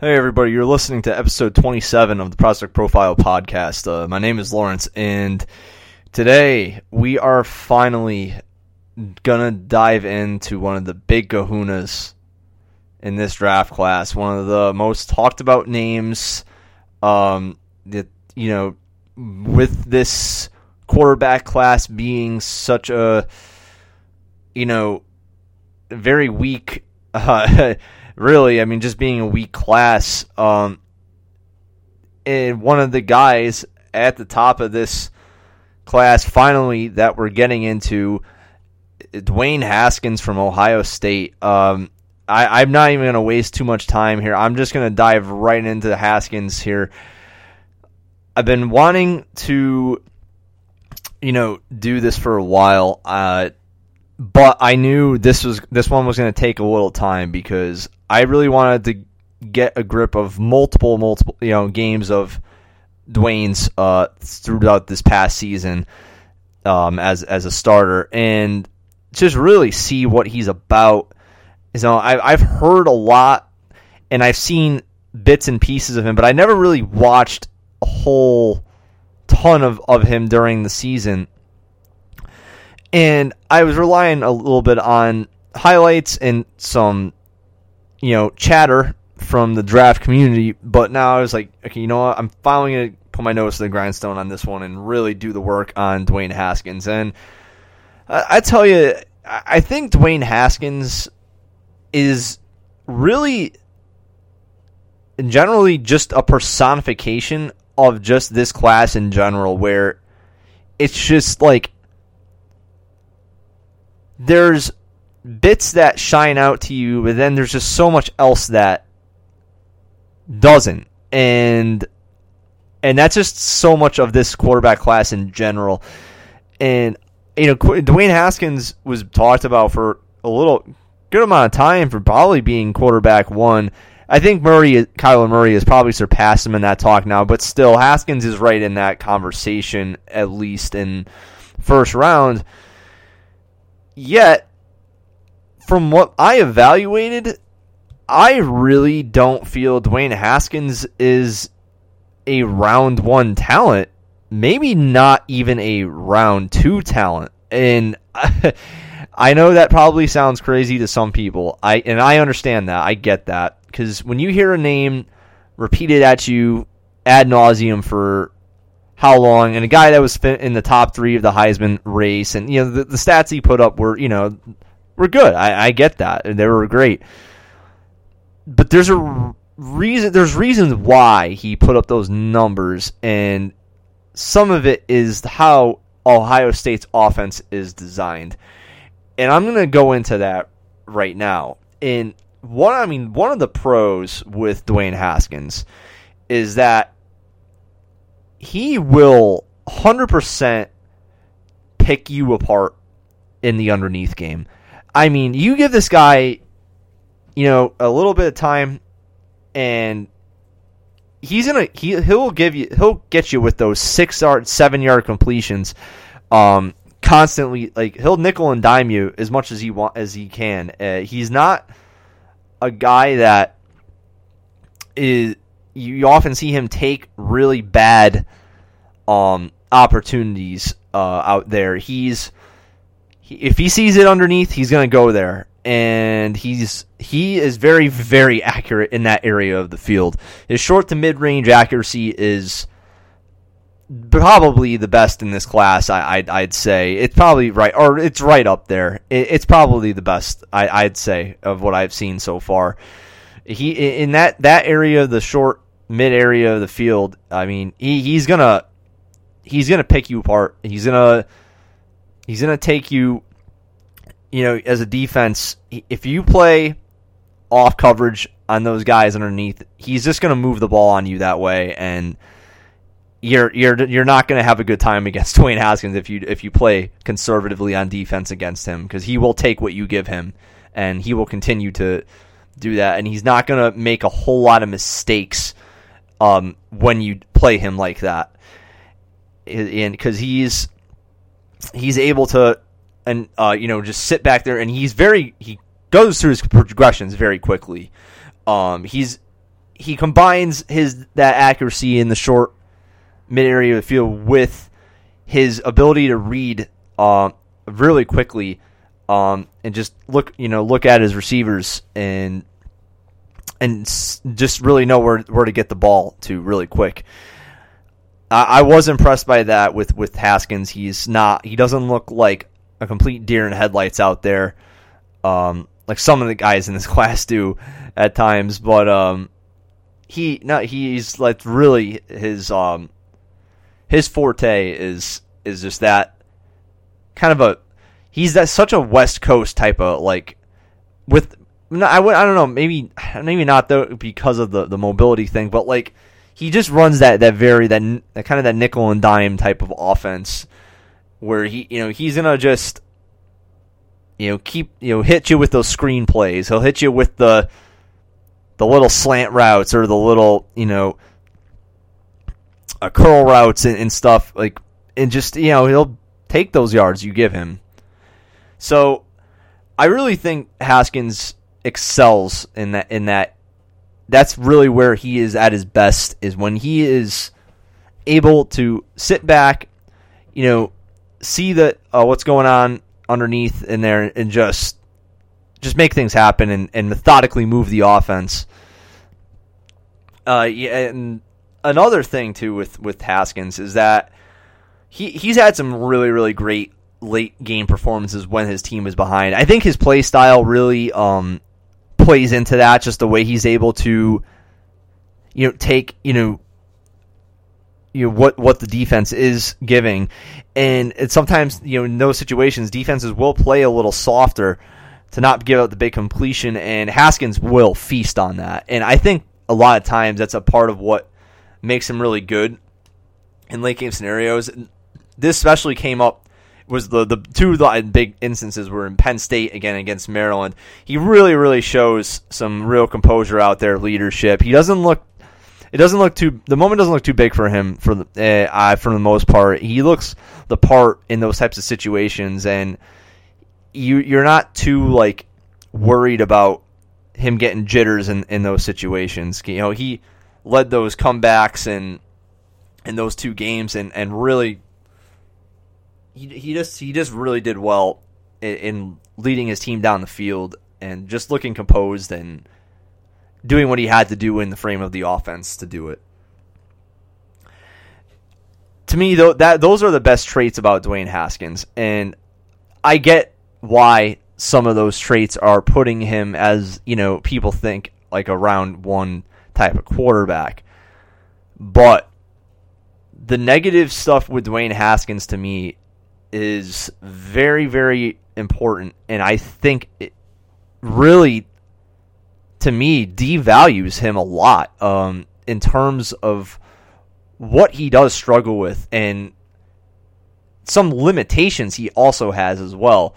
Hey, everybody, you're listening to episode 27 of the Prospect Profile Podcast. Uh, my name is Lawrence, and today we are finally gonna dive into one of the big kahunas in this draft class, one of the most talked about names. Um, that you know, with this quarterback class being such a, you know, very weak. Uh, really, I mean, just being a weak class. Um, and one of the guys at the top of this class, finally, that we're getting into, Dwayne Haskins from Ohio State. Um, I, am not even going to waste too much time here. I'm just going to dive right into Haskins here. I've been wanting to, you know, do this for a while. Uh, but I knew this was this one was going to take a little time because I really wanted to get a grip of multiple multiple you know games of Dwayne's uh, throughout this past season um, as as a starter and just really see what he's about. So I, I've heard a lot and I've seen bits and pieces of him, but I never really watched a whole ton of, of him during the season and I was relying a little bit on highlights and some, you know, chatter from the draft community. But now I was like, okay, you know what? I'm finally gonna put my nose to the grindstone on this one and really do the work on Dwayne Haskins. And I, I tell you, I think Dwayne Haskins is really generally just a personification of just this class in general, where it's just like there's bits that shine out to you, but then there's just so much else that doesn't. And and that's just so much of this quarterback class in general. And you know, Dwayne Haskins was talked about for a little good amount of time for probably being quarterback one. I think Murray, Kyler Murray, has probably surpassed him in that talk now, but still, Haskins is right in that conversation at least in first round. Yet, from what I evaluated, I really don't feel Dwayne Haskins is a round one talent. Maybe not even a round two talent. And I know that probably sounds crazy to some people. I and I understand that. I get that because when you hear a name repeated at you ad nauseum for how long, and a guy that was in the top three of the Heisman race, and you know the, the stats he put up were you know were good. I, I get that, and they were great. But there's a reason. There's reasons why he put up those numbers, and some of it is how Ohio State's offense is designed, and I'm going to go into that right now. And one, I mean, one of the pros with Dwayne Haskins is that he will 100% pick you apart in the underneath game. I mean, you give this guy, you know, a little bit of time, and he's gonna he he'll give you he'll get you with those six yard, seven yard completions, um, constantly. Like he'll nickel and dime you as much as he want as he can. Uh, he's not a guy that is you often see him take really bad um, opportunities uh, out there. He's he, if he sees it underneath, he's going to go there, and he's he is very very accurate in that area of the field. His short to mid range accuracy is probably the best in this class. I, would I'd say it's probably right, or it's right up there. It, it's probably the best I, would say of what I've seen so far. He in that that area of the short mid area of the field. I mean, he, he's gonna he's gonna pick you apart. He's gonna he's gonna take you. You know, as a defense, if you play off coverage on those guys underneath, he's just gonna move the ball on you that way, and you're you're you're not to have a good time against Dwayne Haskins if you if you play conservatively on defense against him because he will take what you give him and he will continue to do that and he's not to make a whole lot of mistakes um, when you play him like that and because he's he's able to and uh, you know just sit back there and he's very he goes through his progressions very quickly. Um, he's he combines his that accuracy in the short mid area of the field with his ability to read uh, really quickly um, and just look you know look at his receivers and and just really know where where to get the ball to really quick. I, I was impressed by that with with Haskins. He's not he doesn't look like a complete deer in headlights out there, um, like some of the guys in this class do at times. But um, he not he's like really his um his forte is is just that kind of a he's that such a West Coast type of like with I would I don't know maybe maybe not though because of the the mobility thing, but like he just runs that that very that, that kind of that nickel and dime type of offense where he you know he's gonna just you know keep you know hit you with those screen plays. He'll hit you with the the little slant routes or the little you know uh, curl routes and, and stuff like and just you know he'll take those yards you give him. So I really think Haskins excels in that in that that's really where he is at his best is when he is able to sit back, you know, see that uh, what's going on underneath in there and just just make things happen and, and methodically move the offense. Uh, yeah, and another thing too with with Haskins is that he he's had some really really great late game performances when his team is behind. I think his play style really um, plays into that, just the way he's able to, you know, take you know, you know what what the defense is giving, and it's sometimes you know in those situations defenses will play a little softer to not give up the big completion, and Haskins will feast on that, and I think a lot of times that's a part of what makes him really good in late game scenarios. This especially came up was the the two big instances were in Penn State again against Maryland. He really really shows some real composure out there, leadership. He doesn't look it doesn't look too the moment doesn't look too big for him for the uh, for the most part. He looks the part in those types of situations, and you you're not too like worried about him getting jitters in, in those situations. You know, he led those comebacks and in those two games and, and really he he just he just really did well in, in leading his team down the field and just looking composed and doing what he had to do in the frame of the offense to do it. To me, though, that those are the best traits about Dwayne Haskins, and I get why some of those traits are putting him as you know people think like a round one type of quarterback, but the negative stuff with Dwayne Haskins to me is very, very important, and I think it really, to me, devalues him a lot um, in terms of what he does struggle with and some limitations he also has as well.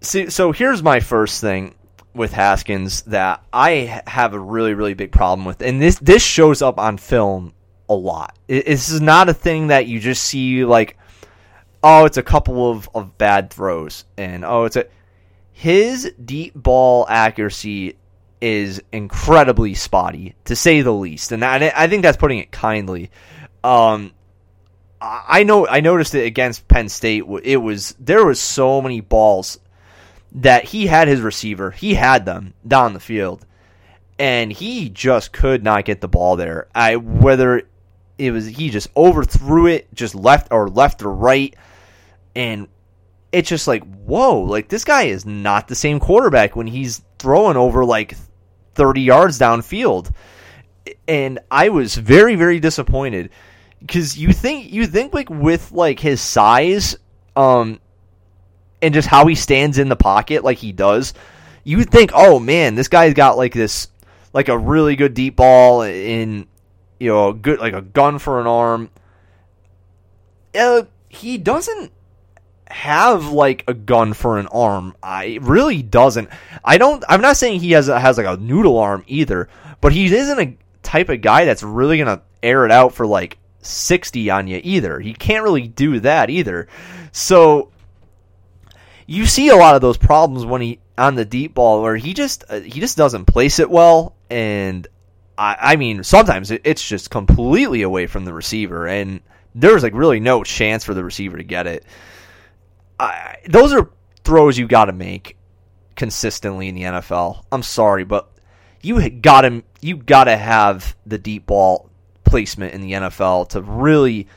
See, so here's my first thing with Haskins that I have a really, really big problem with, and this this shows up on film a lot. This is not a thing that you just see like, oh, it's a couple of, of bad throws, and oh, it's a his deep ball accuracy is incredibly spotty to say the least, and that, I think that's putting it kindly. Um, I know I noticed it against Penn State. It was there was so many balls that he had his receiver, he had them down the field, and he just could not get the ball there. I whether it was he just overthrew it, just left or left or right, and it's just like whoa, like this guy is not the same quarterback when he's throwing over like thirty yards downfield, and I was very very disappointed. Because you think you think like with like his size, um, and just how he stands in the pocket like he does, you would think, oh man, this guy's got like this like a really good deep ball in you know, good like a gun for an arm. Uh, he doesn't have like a gun for an arm. I really doesn't. I don't. I'm not saying he has a, has like a noodle arm either, but he isn't a type of guy that's really gonna air it out for like 60 on you either. He can't really do that either. So you see a lot of those problems when he on the deep ball where he just uh, he just doesn't place it well, and I, I mean sometimes it, it's just completely away from the receiver, and there's like really no chance for the receiver to get it. I, those are throws you got to make consistently in the NFL. I'm sorry, but you got to you got to have the deep ball placement in the NFL to really,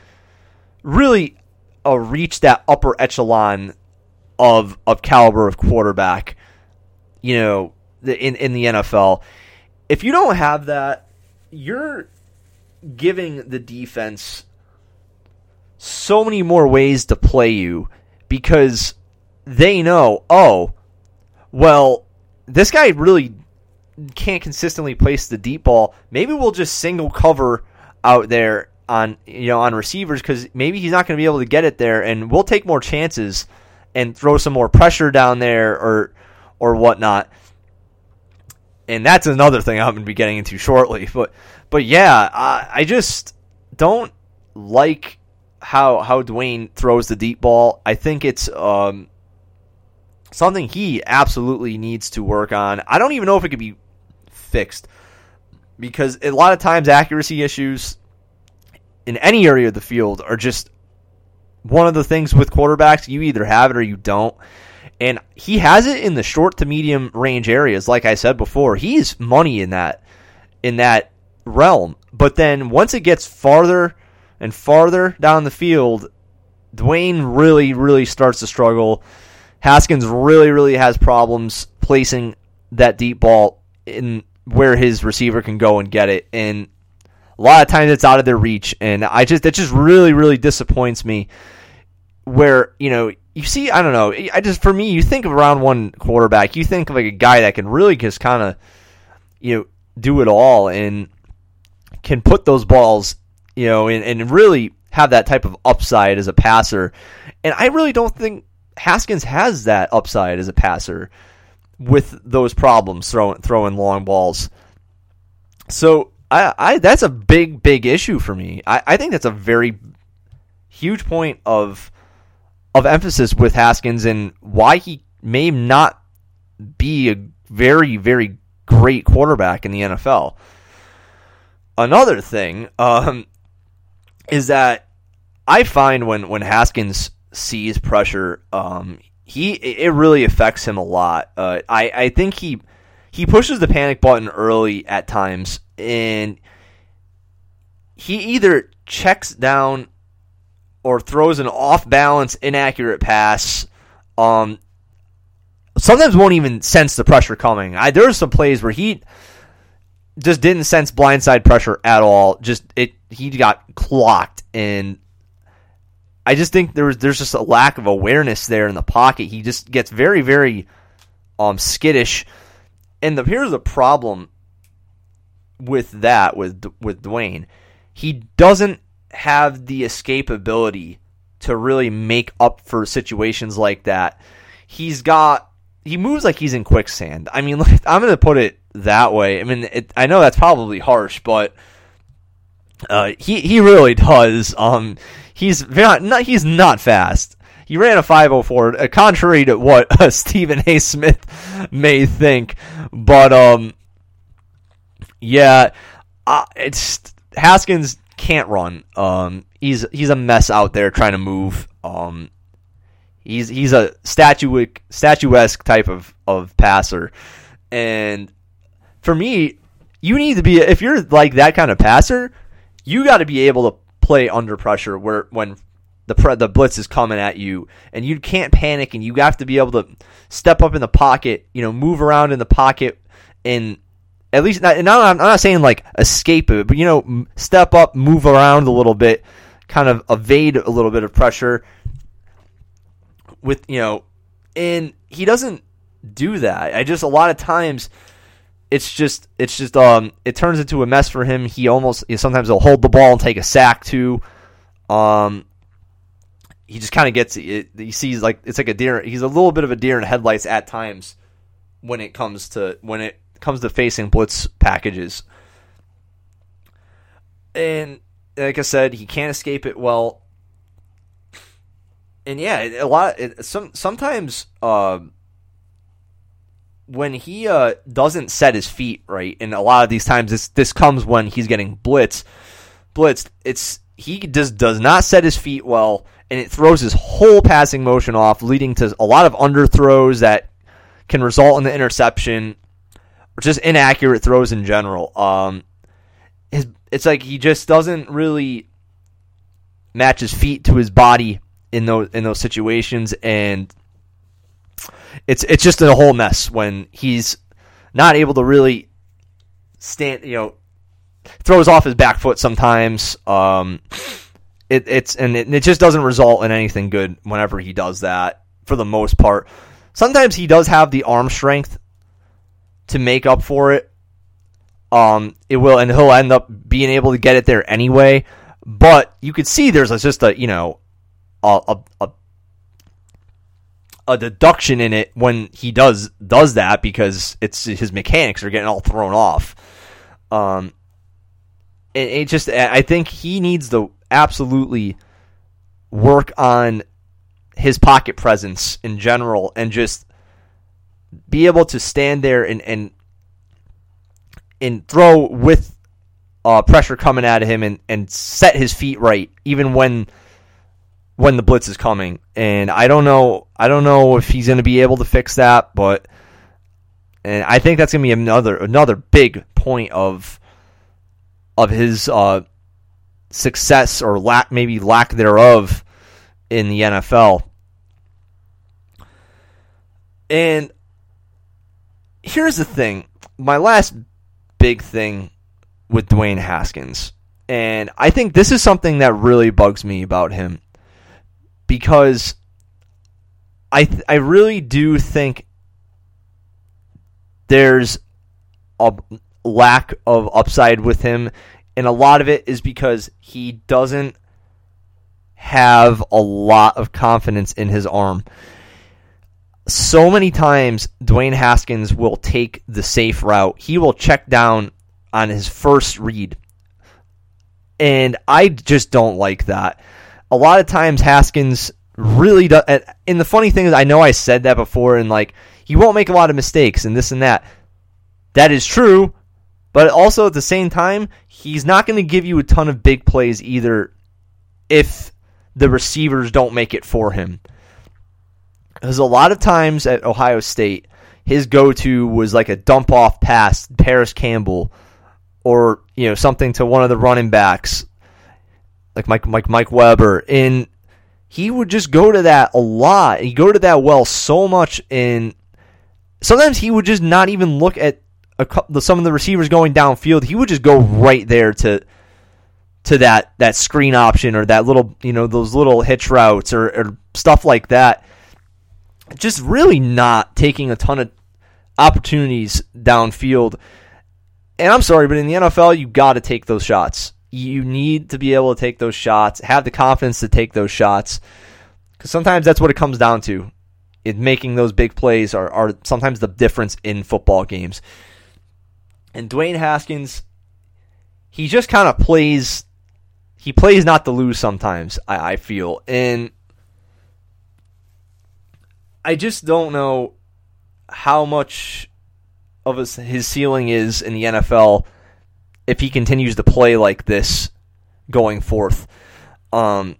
really uh, reach that upper echelon of of caliber of quarterback. You know, in in the NFL, if you don't have that, you're giving the defense so many more ways to play you because they know, oh, well, this guy really can't consistently place the deep ball. Maybe we'll just single cover out there on you know on receivers because maybe he's not going to be able to get it there, and we'll take more chances and throw some more pressure down there or or whatnot. And that's another thing I'm going to be getting into shortly. But but yeah, I, I just don't like how how Dwayne throws the deep ball. I think it's um, something he absolutely needs to work on. I don't even know if it could be fixed because a lot of times accuracy issues in any area of the field are just one of the things with quarterbacks you either have it or you don't. And he has it in the short to medium range areas like I said before. He's money in that in that realm. But then once it gets farther and farther down the field, Dwayne really really starts to struggle. Haskins really really has problems placing that deep ball in where his receiver can go and get it and a lot of times it's out of their reach, and I just that just really really disappoints me. Where you know you see, I don't know, I just for me, you think of round one quarterback, you think of like a guy that can really just kind of you know do it all and can put those balls you know and, and really have that type of upside as a passer. And I really don't think Haskins has that upside as a passer with those problems throwing throwing long balls. So I, I that's a big, big issue for me. I, I think that's a very huge point of of emphasis with Haskins and why he may not be a very, very great quarterback in the NFL. Another thing um, is that I find when when Haskins sees pressure, um, he it really affects him a lot. Uh, I I think he he pushes the panic button early at times and he either checks down or throws an off balance, inaccurate pass. Um, sometimes won't even sense the pressure coming. I, there are some plays where he just didn't sense blindside pressure at all. Just it, he got clocked, and I just think there was there's just a lack of awareness there in the pocket. He just gets very very um skittish. And the, here's the problem with that with with Dwayne. He doesn't have the escapability to really make up for situations like that. He's got he moves like he's in quicksand. I mean, I'm going to put it that way. I mean, it, I know that's probably harsh, but uh, he he really does. Um, he's not, not he's not fast. He ran a 504, uh, contrary to what uh, Stephen A. Smith may think. But um, yeah, uh, it's Haskins can't run. Um, he's he's a mess out there trying to move. Um, he's he's a statuic statuesque type of of passer, and for me, you need to be if you're like that kind of passer, you got to be able to play under pressure where when the pre- the blitz is coming at you and you can't panic and you have to be able to step up in the pocket, you know, move around in the pocket and at least not, not I'm not saying like escape it, but you know, step up, move around a little bit, kind of evade a little bit of pressure with, you know, and he doesn't do that. I just a lot of times it's just it's just um it turns into a mess for him. He almost you know, sometimes he'll hold the ball and take a sack too. Um he just kind of gets it, he sees like it's like a deer he's a little bit of a deer in headlights at times when it comes to when it comes to facing blitz packages. And like I said, he can't escape it well. And yeah, a lot. It, some sometimes uh, when he uh, doesn't set his feet right, and a lot of these times this this comes when he's getting blitz, blitzed. It's he just does not set his feet well, and it throws his whole passing motion off, leading to a lot of underthrows that can result in the interception, or just inaccurate throws in general. Um, his it's like he just doesn't really match his feet to his body in those in those situations, and it's it's just a whole mess when he's not able to really stand. You know, throws off his back foot sometimes. Um, it, it's and it, it just doesn't result in anything good whenever he does that. For the most part, sometimes he does have the arm strength to make up for it. Um, it will, and he'll end up being able to get it there anyway. But you could see there's just a you know a, a, a a deduction in it when he does does that because it's his mechanics are getting all thrown off. Um, it, it just I think he needs to absolutely work on his pocket presence in general and just be able to stand there and and and throw with uh, pressure coming at him and, and set his feet right even when when the blitz is coming. And I don't know I don't know if he's going to be able to fix that, but and I think that's going to be another another big point of of his uh, success or lack maybe lack thereof in the NFL. And here's the thing, my last big thing with Dwayne Haskins. And I think this is something that really bugs me about him because I th- I really do think there's a lack of upside with him and a lot of it is because he doesn't have a lot of confidence in his arm. So many times Dwayne Haskins will take the safe route. He will check down on his first read. And I just don't like that a lot of times Haskins really does. And the funny thing is, I know I said that before, and like he won't make a lot of mistakes and this and that. That is true, but also at the same time, he's not going to give you a ton of big plays either. If the receivers don't make it for him, because a lot of times at Ohio State, his go-to was like a dump off pass, Parris Campbell, or you know something to one of the running backs like Mike Mike Mike Weber, and he would just go to that a lot. He go to that well so much, and sometimes he would just not even look at a, some of the receivers going downfield. He would just go right there to to that that screen option or that little you know those little hitch routes or, or stuff like that. Just really not taking a ton of opportunities downfield. And I'm sorry, but in the NFL, you got to take those shots you need to be able to take those shots, have the confidence to take those shots. Because sometimes that's what it comes down to. In making those big plays are, are sometimes the difference in football games. And Dwayne Haskins, he just kind of plays. He plays not to lose sometimes. I, I feel, and I just don't know how much of his, his ceiling is in the NFL if he continues to play like this going forth. Um,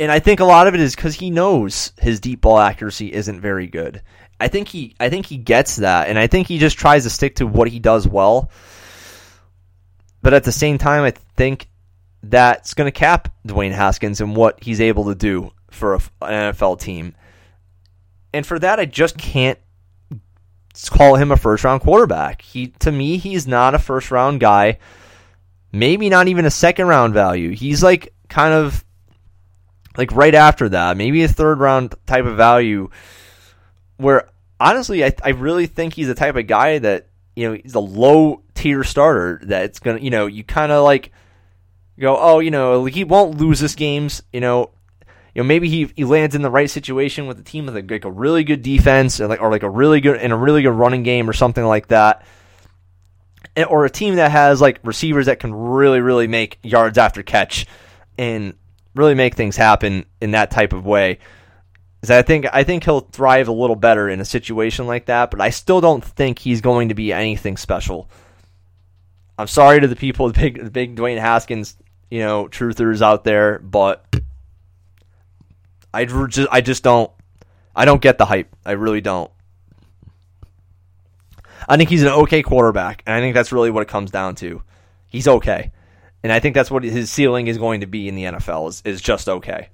and I think a lot of it is because he knows his deep ball accuracy isn't very good. I think he I think he gets that, and I think he just tries to stick to what he does well. But at the same time, I think that's going to cap Dwayne Haskins and what he's able to do for an NFL team. And for that, I just can't call him a first round quarterback. He to me, he's not a first round guy. Maybe not even a second round value. He's like kind of like right after that, maybe a third round type of value. Where honestly, I I really think he's the type of guy that you know he's a low tier starter that's gonna you know you kind of like go oh you know he won't lose this games you know you know maybe he he lands in the right situation with a team with a, like a really good defense or like or like a really good in a really good running game or something like that. or a team that has like receivers that can really really make yards after catch and really make things happen in that type of way. Is I think I think he'll thrive a little better in a situation like that, but I still don't think he's going to be anything special. I'm sorry to the people, the big, the big Dwayne Haskins, you know, truthers out there, but I just, I just don't, I don't get the hype. I really don't. I think he's an okay quarterback, and I think that's really what it comes down to. He's okay, and I think that's what his ceiling is going to be in the NFL is is just okay,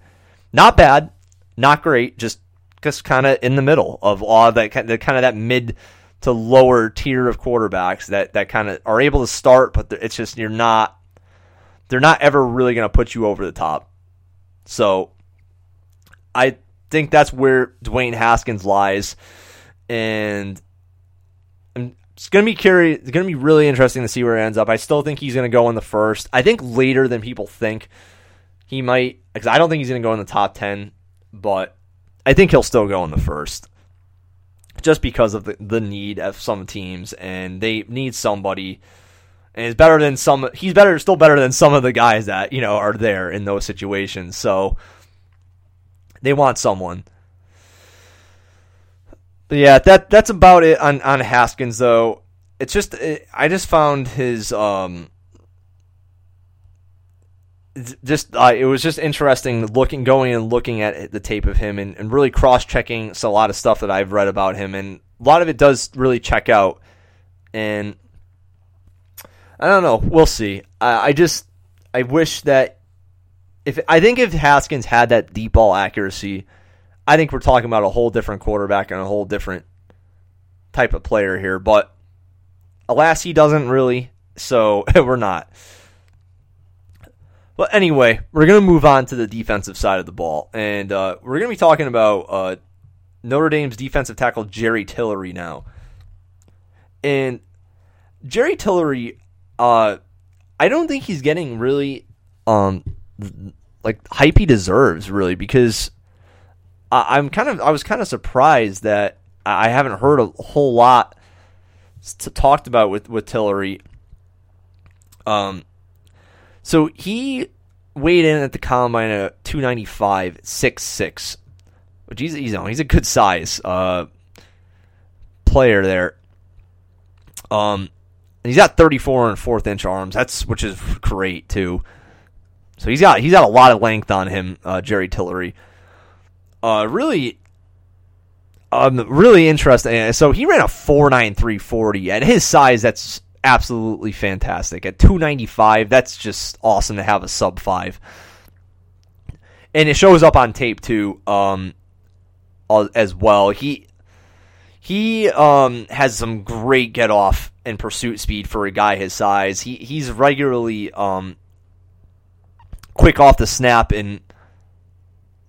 not bad, not great, just just kind of in the middle of all that kind of that mid to lower tier of quarterbacks that that kind of are able to start, but it's just you're not they're not ever really going to put you over the top. So I think that's where Dwayne Haskins lies, and it's going to be curious. It's to be really interesting to see where it ends up. I still think he's going to go in the first. I think later than people think he might, because I don't think he's going to go in the top ten, but I think he'll still go in the first just because of the, the need of some teams, and they need somebody. And he's better than some. He's better, still better than some of the guys that you know are there in those situations. So they want someone. But yeah, that that's about it on on Haskins though. It's just it, I just found his um just uh, it was just interesting looking going and looking at the tape of him and, and really cross checking a lot of stuff that I've read about him and a lot of it does really check out and I don't know we'll see I, I just I wish that if I think if Haskins had that deep ball accuracy I think we're talking about a whole different quarterback and a whole different type of player here but alas he doesn't really so we're not but anyway, we're going to move on to the defensive side of the ball. And uh, we're going to be talking about uh, Notre Dame's defensive tackle, Jerry Tillery, now. And Jerry Tillery, uh, I don't think he's getting really um, like hype he deserves, really, because I- I'm kind of I was kind of surprised that I haven't heard a whole lot talked about with with Tillery. Um, so he weighed in at the combine at 295, 6'6", which he's, he's, he's a good size uh, player there. Um, he's got 34 and fourth inch arms. That's which is great too. So he's got he's got a lot of length on him, uh, Jerry Tillery. Uh, really, um, really interesting. So he ran a 4.9340 at his size. That's absolutely fantastic. At 295, that's just awesome to have a sub 5. And it shows up on tape too um, as well. He he um, has some great get off and pursuit speed for a guy his size. He he's regularly um, quick off the snap and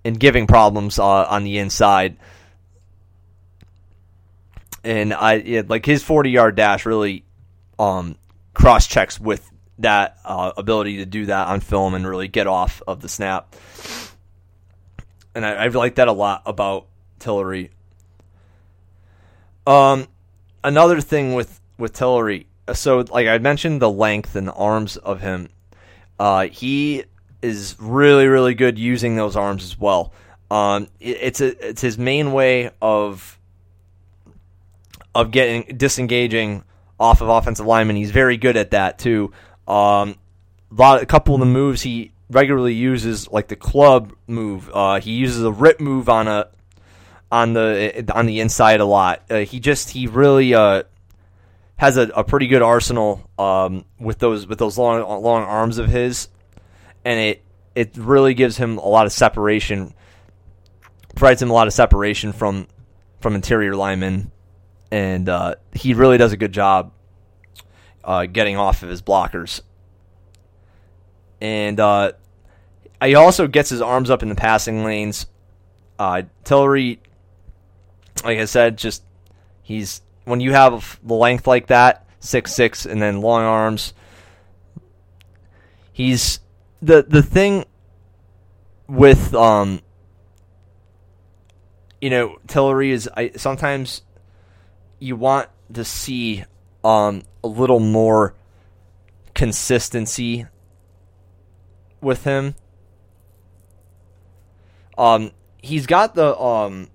and giving problems uh, on the inside. And I like his 40 yard dash really um, cross checks with that uh, ability to do that on film and really get off of the snap. And I, I like that a lot about Tillery. Um, another thing with with Tillery, so like I mentioned, the length and the arms of him. Uh, he is really really good using those arms as well. Um, it, it's a it's his main way of of getting disengaging off of offensive linemen. He's very good at that too. Um, a lot, a couple of the moves he regularly uses, like the club move. Uh, he uses a rip move on a on the on the inside a lot. Uh, he just he really uh, has a, a, pretty good arsenal um, with those with those long long arms of his, and it it really gives him a lot of separation, provides him a lot of separation from from interior linemen and uh, he really does a good job uh, getting off of his blockers. And uh, he also gets his arms up in the passing lanes. Uh, Tillery, like I said, just he's when you have the length like that, six six, and then long arms. He's the the thing with um you know Tillery is I sometimes you want to see um, a little more consistency with him. Um, he's got the um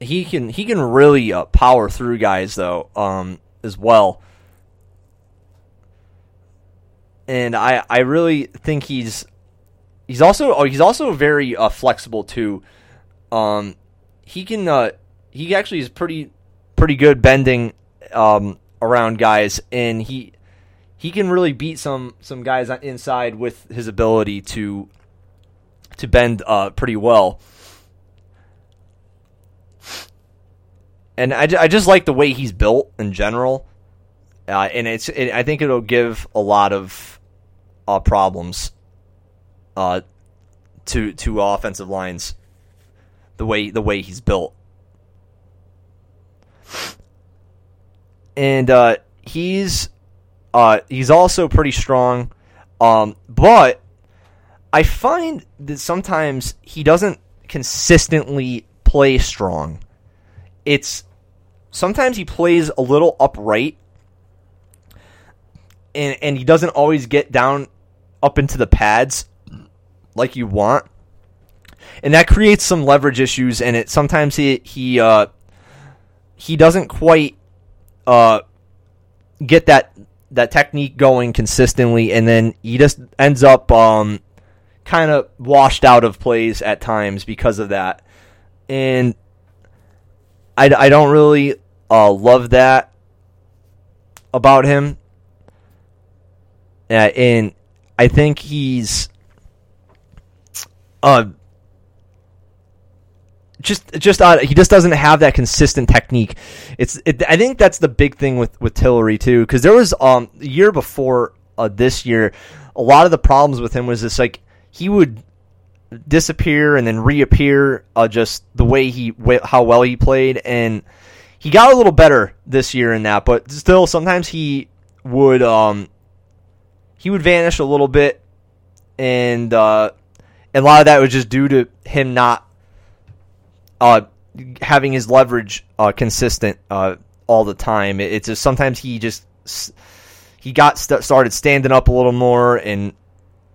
he can he can really uh, power through guys though um as well and i i really think he's he's also oh, he's also very uh, flexible too um he can uh he actually is pretty pretty good bending um around guys and he he can really beat some some guys inside with his ability to to bend uh, pretty well. And I, I just like the way he's built in general, uh, and it's it, I think it'll give a lot of uh, problems uh, to to offensive lines the way the way he's built. And uh, he's uh, he's also pretty strong, um, but I find that sometimes he doesn't consistently play strong. It's sometimes he plays a little upright, and and he doesn't always get down up into the pads like you want, and that creates some leverage issues. And it sometimes he he uh, he doesn't quite uh, get that that technique going consistently, and then he just ends up um, kind of washed out of plays at times because of that. And I, I don't really uh, love that about him. Uh, and I think he's uh, just just uh, he just doesn't have that consistent technique. It's it, I think that's the big thing with with Tillery too because there was um the year before uh, this year a lot of the problems with him was this like he would disappear and then reappear uh, just the way he how well he played and he got a little better this year in that but still sometimes he would um he would vanish a little bit and uh and a lot of that was just due to him not uh, having his leverage uh, consistent uh, all the time. It, it's just sometimes he just he got st- started standing up a little more and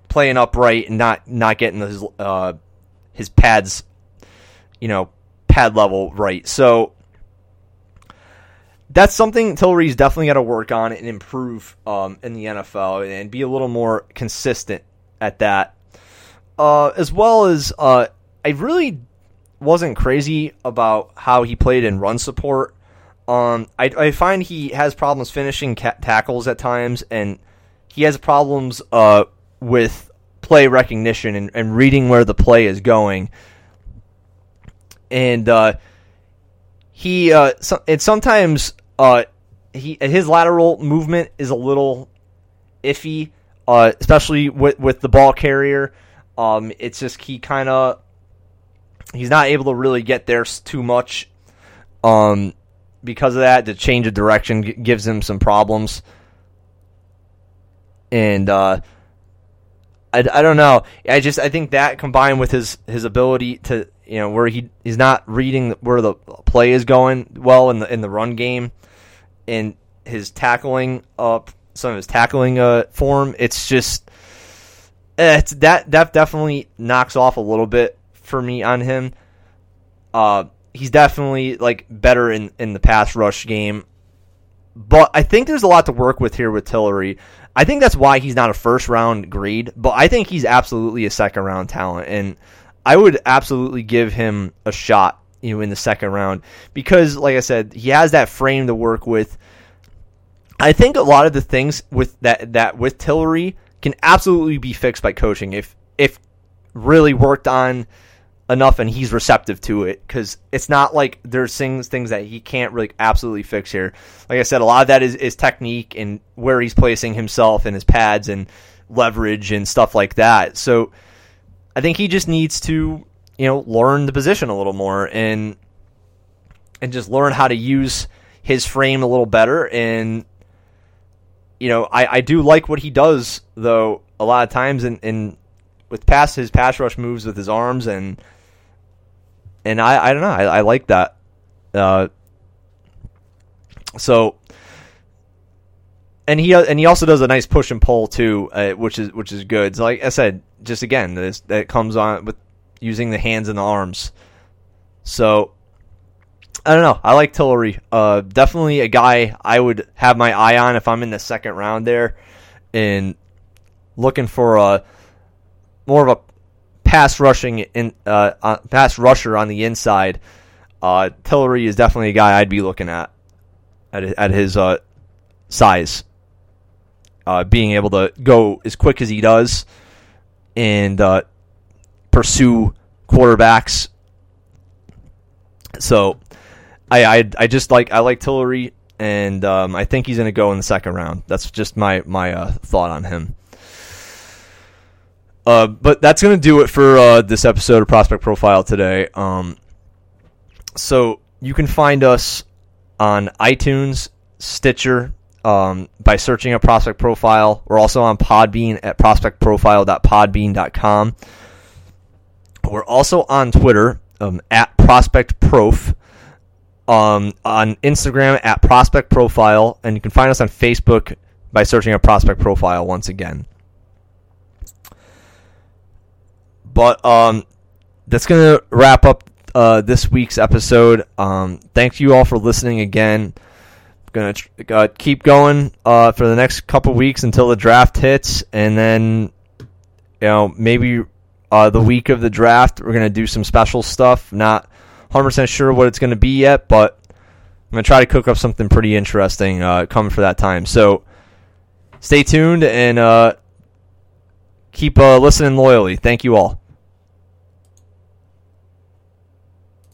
playing upright and not not getting his uh, his pads, you know, pad level right. So that's something Tillery's definitely got to work on and improve um, in the NFL and be a little more consistent at that. Uh, as well as uh, I really wasn't crazy about how he played in run support. Um, I, I find he has problems finishing ca- tackles at times, and he has problems uh, with play recognition and, and, reading where the play is going. And uh, he uh, so, and sometimes uh, he his lateral movement is a little iffy, uh, especially with with the ball carrier. Um, it's just he kind of he's not able to really get there too much. Um, because of that, the change of direction gives him some problems. And uh, I, I don't know. I just I think that combined with his his ability to you know where he he's not reading where the play is going well in the in the run game, and his tackling up some of his tackling uh, form. It's just it's that that definitely knocks off a little bit for me on him. Uh, he's definitely like better in in the pass rush game, but I think there's a lot to work with here with Tillery. I think that's why he's not a first round grade, but I think he's absolutely a second round talent, and I would absolutely give him a shot, you know, in the second round because, like I said, he has that frame to work with. I think a lot of the things with that that with Tillery can absolutely be fixed by coaching if if really worked on enough and he's receptive to it because it's not like there's things things that he can't really absolutely fix here. Like I said, a lot of that is, is technique and where he's placing himself and his pads and leverage and stuff like that. So I think he just needs to, you know, learn the position a little more and and just learn how to use his frame a little better and you know, I, I do like what he does though a lot of times in, in with past his pass rush moves with his arms and and I, I don't know, I, I like that. Uh, so and he and he also does a nice push and pull too, uh, which is which is good. So like I said, just again, this that comes on with using the hands and the arms. So I don't know. I like Tillery. Uh, definitely a guy I would have my eye on if I'm in the second round there, and looking for a more of a pass rushing in uh, uh, pass rusher on the inside. Uh, Tillery is definitely a guy I'd be looking at at, at his uh, size uh, being able to go as quick as he does and uh, pursue quarterbacks. So I, I, I just like I like Tillery, and um, I think he's going to go in the second round. That's just my my uh, thought on him. Uh, but that's going to do it for uh, this episode of Prospect Profile today. Um, so you can find us on iTunes, Stitcher, um, by searching a prospect profile. We're also on Podbean at prospectprofile.podbean.com. We're also on Twitter um, at prospectprof. Um, on Instagram at prospect profile, and you can find us on Facebook by searching a prospect profile once again. But um, that's gonna wrap up uh, this week's episode. Um, thank you all for listening again gonna uh, keep going uh, for the next couple weeks until the draft hits, and then you know maybe uh, the week of the draft we're gonna do some special stuff. Not 100 percent sure what it's gonna be yet, but I'm gonna try to cook up something pretty interesting uh, coming for that time. So stay tuned and uh, keep uh, listening loyally. Thank you all.